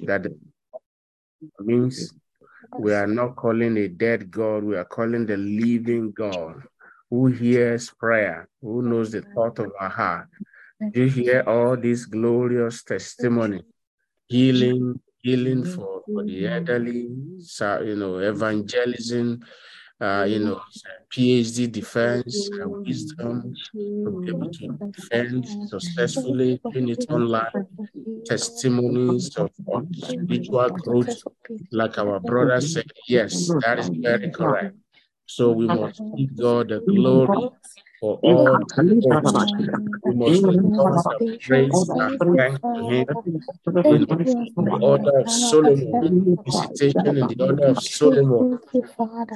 that means we are not calling a dead God, we are calling the living God who hears prayer, who knows the thought of our heart. You hear all these glorious testimony, healing, healing for, for the elderly, you know, evangelism, uh, you know, PhD defense, uh, wisdom, to be able to defend successfully, in it online, testimonies of, of spiritual growth, like our brother said. Yes, that is very correct. So we must give God the glory for all we must give praise and thank Him in the order of Solomon, visitation in the order of Solomon,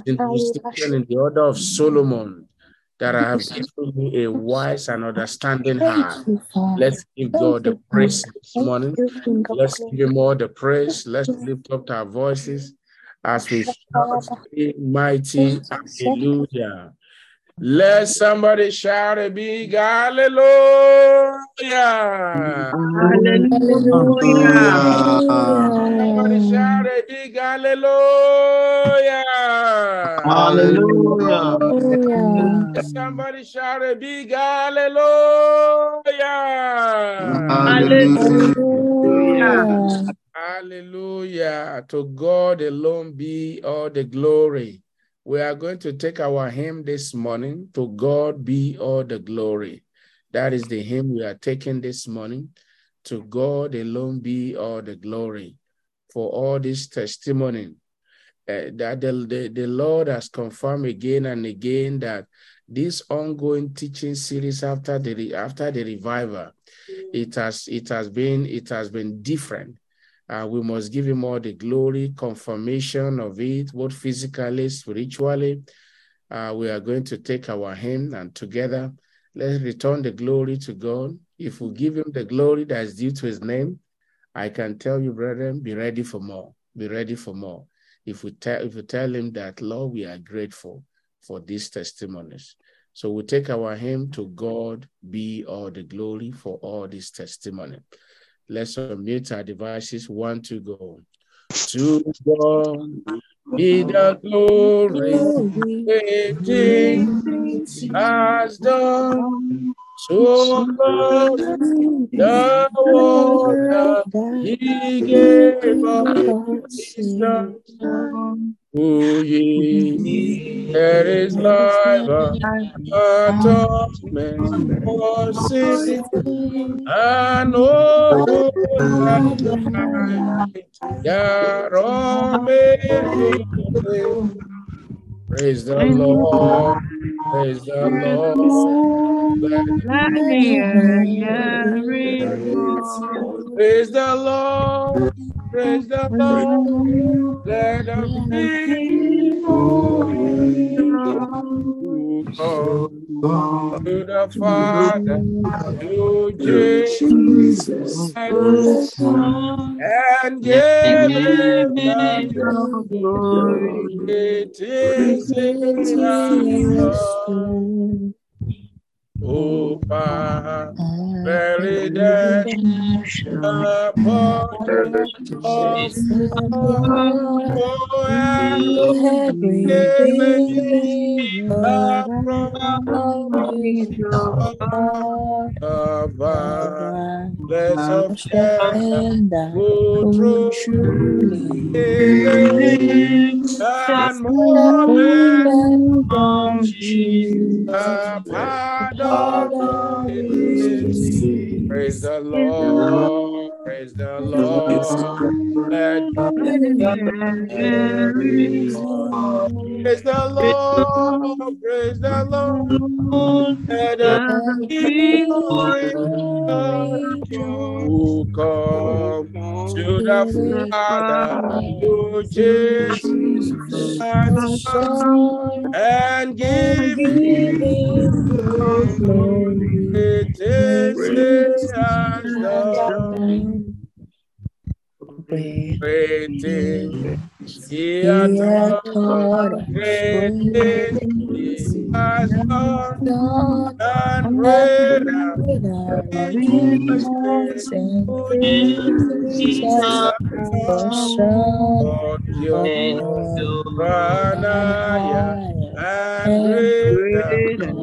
in visitation in the order of Solomon. That I have given you a wise and understanding heart. Let's give God the praise this morning. Let's give Him all the praise. Let's lift up our voices as we shout, mighty hallelujah. Let somebody shout a big hallelujah. Hallelujah. Somebody shout a big hallelujah. Hallelujah. Somebody shout a big hallelujah. Hallelujah. Hallelujah. To God alone be all the glory. We are going to take our hymn this morning. To God be all the glory. That is the hymn we are taking this morning. To God alone be all the glory for all this testimony uh, that the, the, the Lord has confirmed again and again that this ongoing teaching series after the after the revival, it has it has been it has been different. Uh, we must give him all the glory, confirmation of it, both physically, spiritually. Uh, we are going to take our hymn and together, let's return the glory to God. If we give him the glory that is due to his name, I can tell you, brethren, be ready for more. Be ready for more. If we tell if we tell him that, Lord, we are grateful for these testimonies. So we take our hymn to God be all the glory for all this testimony. Let's unmute our devices. One to go. To God be the glory, which has done so much the world he gave us his son. Oh, ye, there is life, atonement for sin, and oh, Praise the Lord, praise the Lord. Praise the Lord, praise the Lord. Let the people come to the Father, to Jesus, and give him the glory. It is his Very dead upon of Shem, who truly and more than Jesus, Praise the Lord, praise the Lord. Let praise the Lord, praise the Lord. Let who come to the Father, to Jesus and give him glory. It is has done. Great things he had taught us. Great things has done and is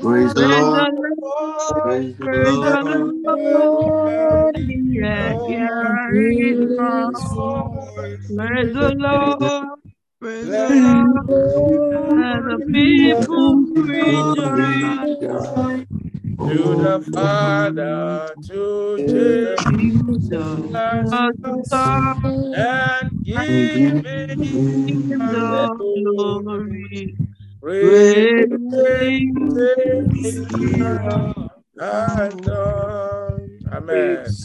Praise the Lord. Praise the Lord. Praise the Lord. The the people. To the Father, to Jesus, and give him The the glory. praise Praise and done. Amen.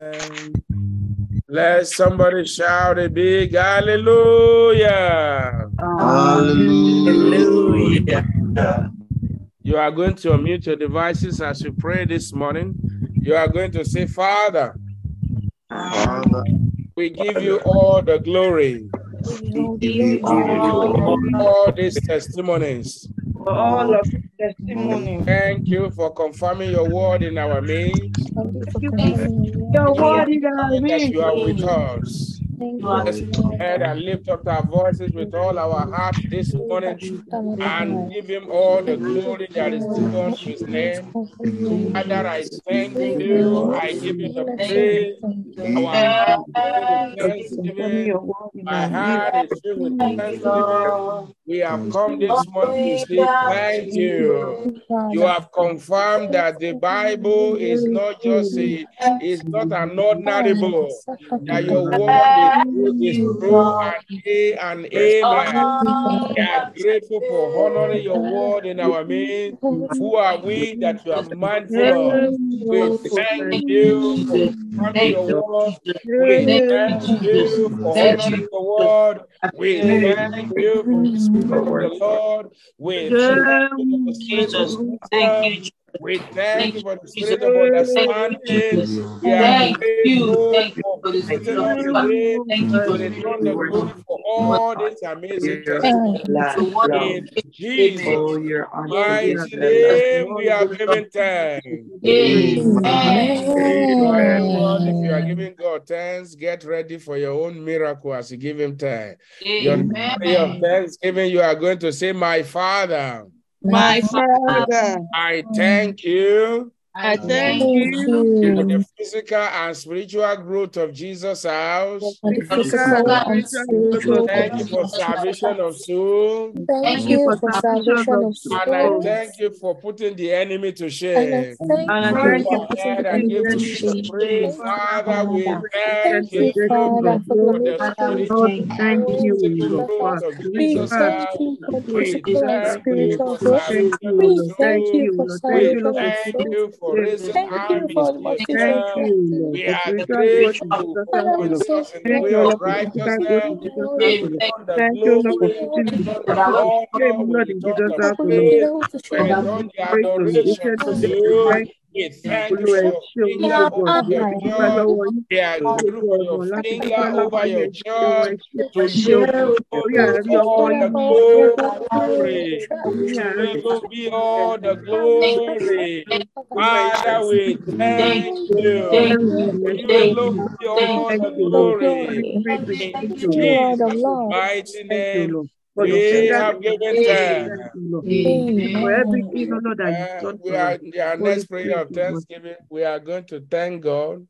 Amen. And let somebody shout a big hallelujah. Hallelujah. You are going to unmute your devices as you pray this morning. You are going to say, Father, Father, we give you all the glory we give you all for all these testimonies. For all of the testimony. Thank you for confirming your word in our midst. Your word is our and that you are with us. Let's the go ahead and lift up our voices with all our heart this morning and give him all the glory that is due unto his name. Father, I thank you. I give you the praise. Our heart is filled with thanksgiving. Your word is My heart is filled with thanksgiving. We have mm. come this morning to say thank you. You have confirmed that the Bible is not just a, is not an ordinary book. That your word is, true and a and amen. We are grateful for honoring your word in our midst. Who are we that you are mindful of? We thank you for confirming your word. We thank you for honoring your word. We thank you for the Lord. We thank you for the Spirit of wisdom. We thank you. for the Spirit of understanding. We are grateful for visiting us today to return the for all this amazing testimony. In Jesus' mighty name, we are giving thanks. Everyone, if you are giving God thanks, get ready for your own miracle as you give him thanks. Your day thanksgiving, you are going to say, My Father, My Father, I thank you I thank you for the physical and spiritual growth of Jesus' house. For the physical and spiritual Thank you for salvation of soul. Thank you for salvation of And I thank you for putting the enemy to shame. And I thank you Go putting the enemy to shame. Thank you, Father, we thank Thank you, you for for the the spiritual Lord, spiritual we thank you, Lord, for growth of Jesus' spiritual thank house. you for We thank you spiritual for growth. thank salvation of We thank Thank soul. you you, for Lord. Thank you, Lord, salvation for of thank souls. spiritual you for growth raising in Thank Jesus' you armies name. for in the Thank camp. multiplication. you, Lord, We are spiritual growth in grateful for house, O us in the Thank way you, of for physical growth righteousness. in Jesus' We house, O Lord. return the Thank you, Lord, for glory, we putting me the to shame, honor, we Lord, in return Jesus' the house, O For Lord. being praise, able to we For show the return the praise of the adoration ancient to of days, we you. thank you Olúwa for ẹ your ṣé finger over your àti dúpẹ́ church. lọ́wọ́ are ológo your finger over your ẹ ṣé o ẹ church. To ẹ ṣé o you torí be àárí ọwọ́ all the glory. orí To àárín be all the glory. Father, we thank you. everything To you ṣé alone olúwa be all the glory. we In you lord the Jesus' mighty name, lord for your we finger have given church we thanks. thank you lord for Amen. everything oh lord that you've Uh, done for are us in our next prayer of of thanksgiving. We are going to thank God,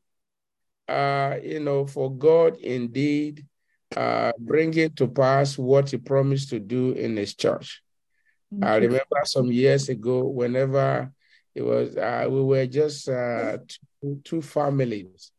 uh, you know, for God indeed uh, bringing to pass what He promised to do in His church. I remember some years ago, whenever it was, uh, we were just uh, two, two families,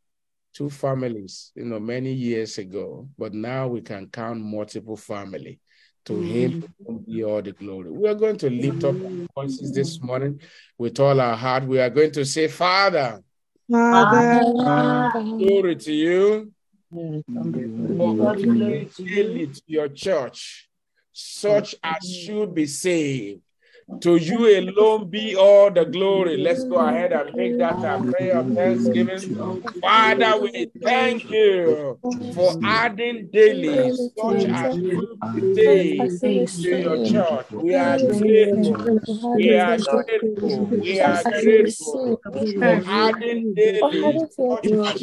two families, you know, many years ago. But now we can count multiple family. To Him be all the glory. We are going to lift up our voices this morning with all our heart. We are going to say, Father, father glory to you. yes, mm. for to your church. Such as should be saved. To you alone be all the glory. Let's go ahead and make that our prayer of thanksgiving. Father, we thank you for adding daily such as saved to your church. We are grateful. We are grateful. We are grateful for adding daily such as.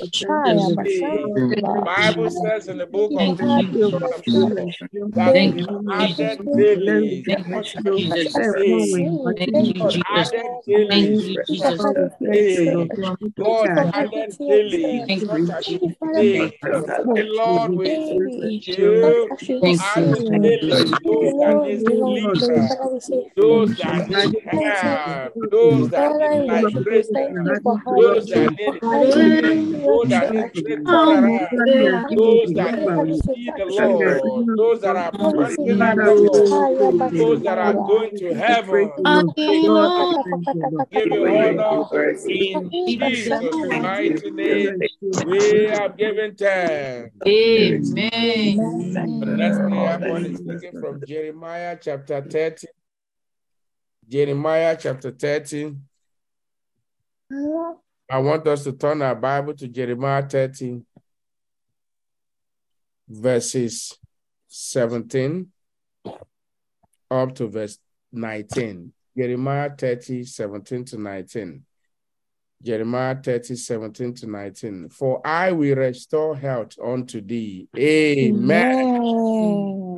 The Bible says in the book of Hebrews that we added daily such as saved. Thank you, Jesus. Thank you, Jesus. God added daily Thank you, Jesus. The Lord will you for Thank adding you. daily those that need those that need help, those that need liberation, those that need healing, those that need great those that need see the Lord, those that are planting the Lord, those that are going to heaven. Give you honor in Jesus' mighty name. We have given thanks. Amen. The next prayer point is taken from Jeremiah chapter 30. Jeremiah chapter 30. I want us to turn our Bible to Jeremiah 30, verses 17 up to verse 19. Jeremiah 30, 17 to 19. Jeremiah 30, 17 to 19. For I will restore health unto thee. Amen.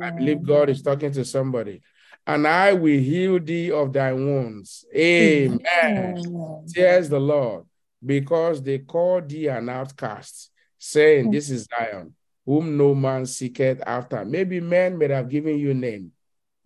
I believe God is talking to somebody. And I will heal thee of thy wounds. Amen. Says the Lord, because they call thee an outcast, saying, mm. This is Zion, whom no man seeketh after. Maybe men may have given you name.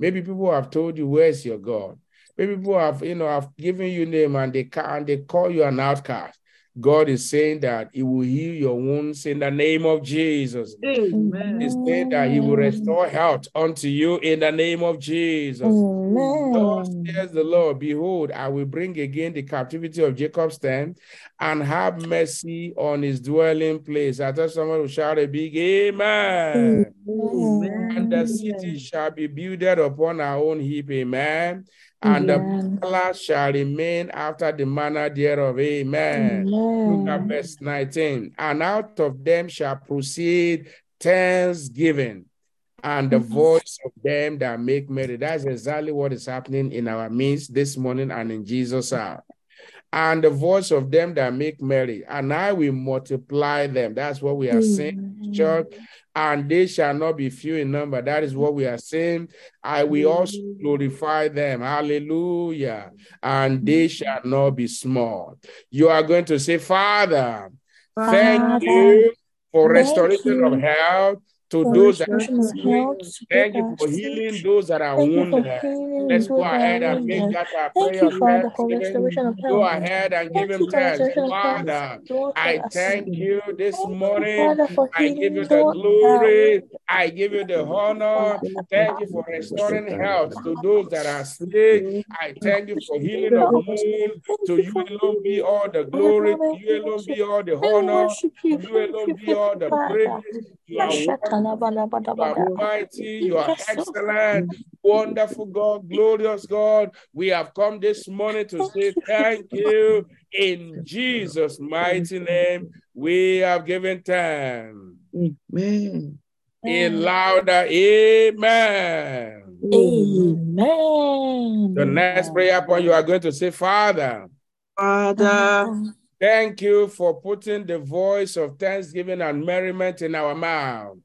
Maybe people have told you, Where's your God? Maybe people have, you know, have given you name and they and they call you an outcast. God is saying that He will heal your wounds in the name of Jesus. Amen. He's saying that He will restore health unto you in the name of Jesus. Thus says the Lord, Behold, I will bring again the captivity of Jacob's tent and have mercy on his dwelling place. I thought someone would shout a big amen. And the city shall be builded upon our own heap, amen. And the palace shall remain after the manner thereof, amen. Look at verse 19. And out of them shall proceed thanksgiving and the voice of them that make merry. That's exactly what is happening in our midst this morning and in Jesus' house. And the voice of them that make merry, and I will multiply them. That's what we are saying, church. And they shall not be few in number. That is what we are saying. I will also glorify them. Hallelujah. And they shall not be small. You are going to say, Father, thank you for restoration you of health to for those that are sick. Thank you for healing sick. those that are Thank wounded. Let's go ahead and make that our Thank prayer you, of for thanksgiving. restoration of Go ahead and give him thanks. restoration of health Father, to those that I thank you this morning. I give you the those that are glory. I give you the honor. Thank you for restoring health to those that are sick. I thank you for healing wounds. Thank To you alone be all the glory. To you alone be all the honor. To you. alone be all the praise. You are wonderful. You are mighty, you are excellent, wonderful God, glorious God. We have come this morning to say thank you in Jesus' mighty name. We have given thanks. Amen. A louder amen. Amen. The next prayer point you are going to say, Father, Father, thank you for putting the voice of thanksgiving and merriment in our mouth.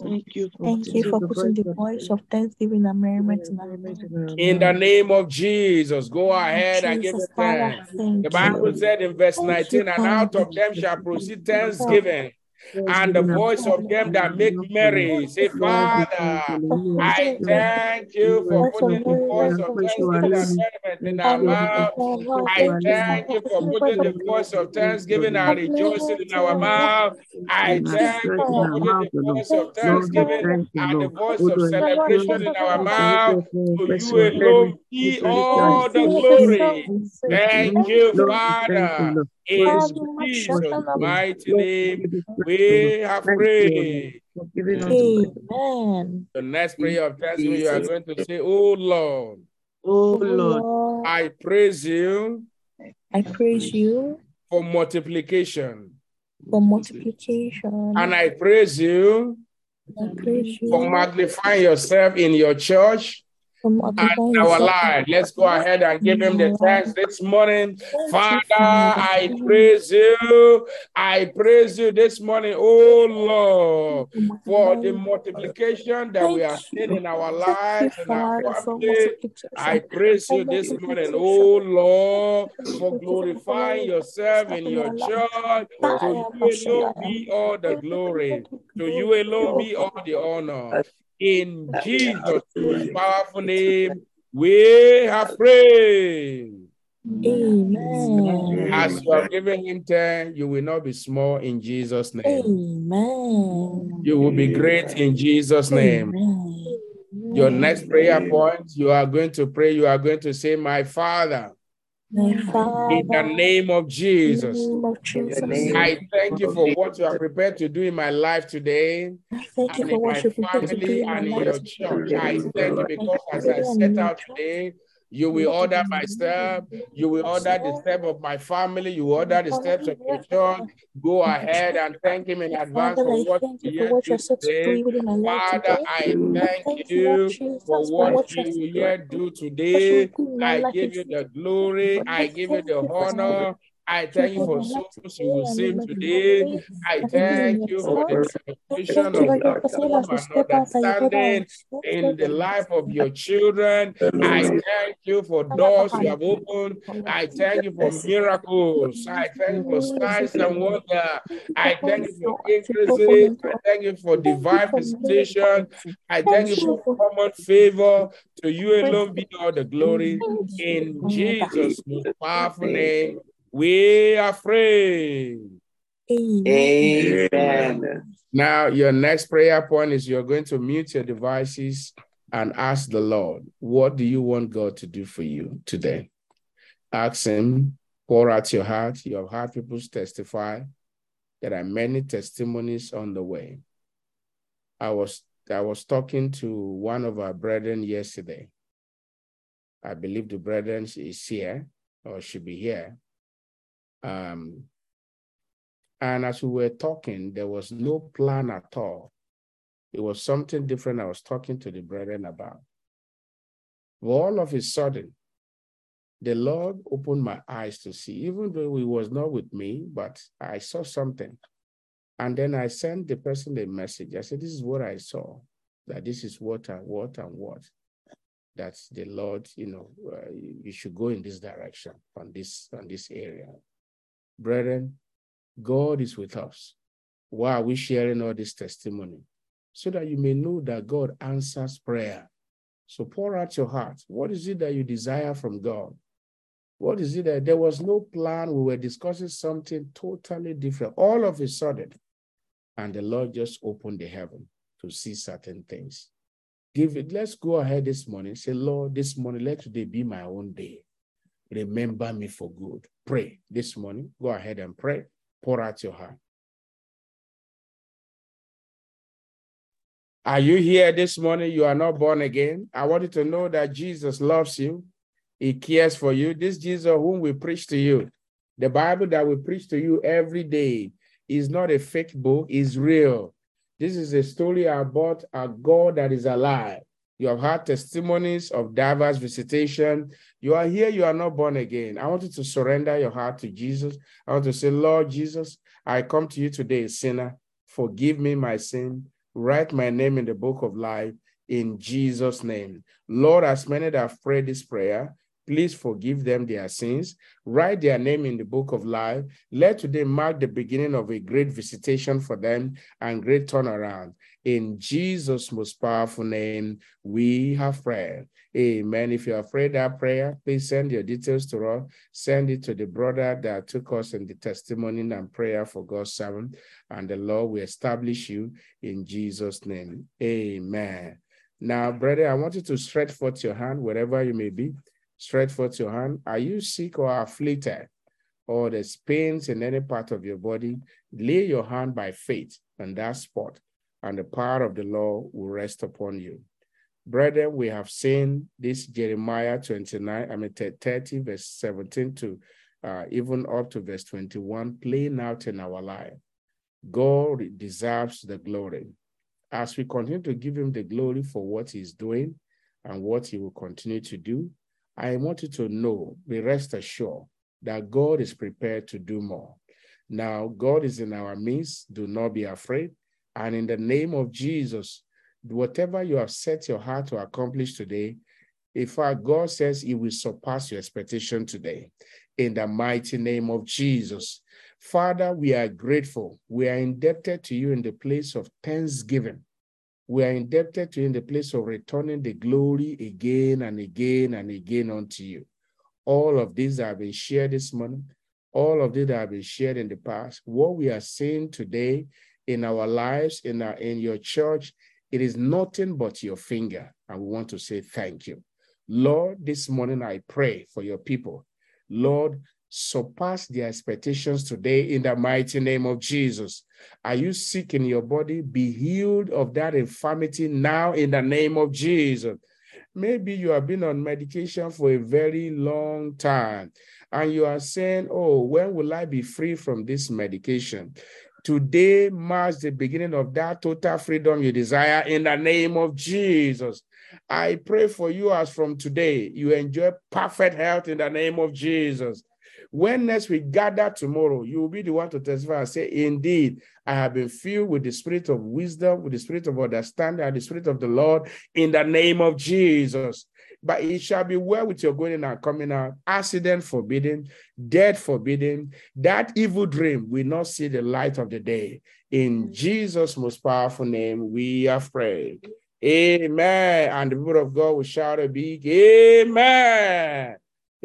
Thank you for Thank you for putting the voice of thanksgiving and merriment in our mouth. In the name of Jesus, go ahead and give it thanks. The Bible said in verse 19, and out of them shall proceed thanksgiving and the voice of them that make merry. Say, Father, I thank you for putting the voice of thanksgiving and merriment in our mouth. I thank you for putting the voice of thanksgiving and rejoicing in our mouth. I thank you for putting the voice of thanksgiving and the voice of celebration in our mouth. To you alone be all the glory. Thank you, Father. In Jesus' mighty name, we have prayed. for giving unto Amen. The next prayer of thanksgiving, you are going to say, Oh Lord, Oh Oh Lord, Lord, I praise you I praise you for multiplication. for multiplication. And I praise you I praise you for magnifying yourself in your church for and our life. Let's go ahead and give him the thanks this morning. Father, Father. I praise you. I praise you this morning, oh Lord, for the multiplication that we are seeing in our lives and our family. I praise you this morning, oh Lord, for glorifying yourself in your church. To you alone be all the glory. To you alone be all the honor. In Jesus' powerful name, we have prayed. Amen. As you are giving him 10, you will not be small in Jesus' name. Amen. You will be great in Jesus' name. Amen. Your next prayer point, you are going to pray, you are going to say, My Father, My in the name of Jesus, the name of Jesus, I thank you for what you are prepared to do in my life today. Thank you and for what my you're prepared to do family in my and your life. church. I thank you because as I set out today, you will order my step, you will order the step of my family, you will order the steps of your church. Go ahead and thank him in advance for what you you for what do you're set today. even in my life Father. I thank you, Lord you Jesus, for what you yet do today. will do in my I give you the glory, I give you the honor. I thank you for souls you will save today. I thank you for the demonstration of understanding in the life of your children. I thank you for doors you have opened. I thank you for miracles. I thank you for signs and wonder. I thank you for increases. I thank you for divine visitation. I thank you for common favor. To you alone be all the glory. In Jesus' powerful name, we are free. Amen. Now, your next prayer point is you're going to mute your devices and ask the Lord, what do you want God to do for you today? Ask Him, pour out your heart. You have heard people testify. There are many testimonies on the way. I was I was talking to one of our brethren yesterday. I believe the brethren is here or should be here. Um, and as we were talking, there was no plan at all. It was something different I was talking to the brethren about. But all of a sudden, the Lord opened my eyes to see, even though He was not with me, but I saw something. And then I sent the person a message. I said, This is what I saw, that this is what and what and what. That the Lord, you know, uh, you should go in this direction on this on this area. Brethren, God is with us. Why are we sharing all this testimony? So that you may know that God answers prayer. So pour out your heart. What is it that you desire from God? What is it that there was no plan? We were discussing something totally different all of a sudden. And the Lord just opened the heaven to see certain things. Give it, let's go ahead this morning. Say, Lord, this morning, let today be my own day. Remember me for good. Pray this morning. Go ahead and pray. Pour out your heart. Are you here this morning? You are not born again. I want you to know that Jesus loves you. He cares for you. This Jesus whom we preach to you, the Bible that we preach to you every day is not a fake book, is real. This is a story about a God that is alive. You have had testimonies of diverse visitation. You are here, you are not born again. I want you to surrender your heart to Jesus. I want to say, Lord Jesus, I come to you today, sinner. Forgive me my sin. Write my name in the book of life in Jesus' name. Lord, as many that have prayed this prayer, please forgive them their sins. Write their name in the book of life. Let today mark the beginning of a great visitation for them and great turnaround. In Jesus' most powerful name, we have prayed. Amen. If you are afraid that prayer, please send your details to us. Send it to the brother that took us in the testimony and prayer for God's servant. And the Lord will establish you in Jesus' name. Amen. Now, brother, I want you to stretch forth your hand wherever you may be. Stretch forth your hand. Are you sick or afflicted? Or there's pains in any part of your body? Lay your hand by faith on that spot and the power of the Lord will rest upon you. Brethren, we have seen this Jeremiah 29, I mean 30, verse 17 to uh, even up to verse 21 playing out in our life. God deserves the glory. As we continue to give him the glory for what he's doing and what he will continue to do, I want you to know, be rest assured that God is prepared to do more. Now, God is in our midst. Do not be afraid. And in the name of Jesus, whatever you have set your heart to accomplish today, if our God says He will surpass your expectation today, in the mighty name of Jesus. Father, we are grateful. We are indebted to you in the place of thanksgiving. We are indebted to you in the place of returning the glory again and again and again unto you. All of these have been shared this morning. All of these have been shared in the past. What we are seeing today in our lives, in, our, in your church, it is nothing but your finger. And we want to say thank you. Lord, this morning I pray for your people. Lord, surpass their expectations today in the mighty name of Jesus. Are you sick in your body? Be healed of that infirmity now in the name of Jesus. Maybe you have been on medication for a very long time and you are saying, Oh, when will I be free from this medication? Today marks the beginning of that total freedom you desire in the name of Jesus. I pray for you as from today, you enjoy perfect health in the name of Jesus. When next we gather tomorrow, you will be the one to testify and say, Indeed, I have been filled with the spirit of wisdom, with the spirit of understanding, and the spirit of the Lord in the name of Jesus. But it shall be well with your going in and coming out, accident forbidden, death forbidden. That evil dream will not see the light of the day. In Jesus' most powerful name, we have prayed. Amen. And the people of God will shout a big Amen.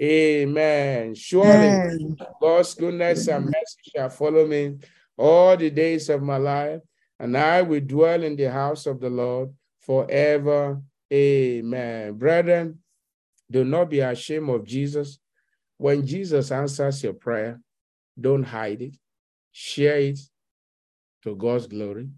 Amen. Surely Amen. God's goodness and mercy shall follow me all the days of my life, and I will dwell in the house of the Lord forever. Amen. Brethren, do not be ashamed of Jesus. When Jesus answers your prayer, don't hide it, share it to God's glory.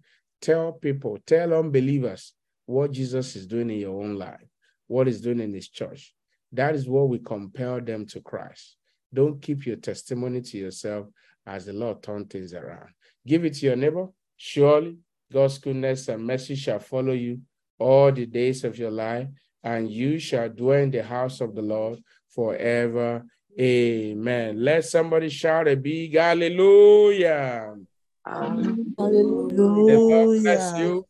Tell people, tell unbelievers what Jesus is doing in your own life, what he's doing in his church. That is what we compel them to Christ. Don't keep your testimony to yourself as the Lord turns things around. Give it to your neighbor. Surely God's goodness and mercy shall follow you all the days of your life, and you shall dwell in the house of the Lord forever. Amen. Let somebody shout a big hallelujah. Amen. The Lord bless you.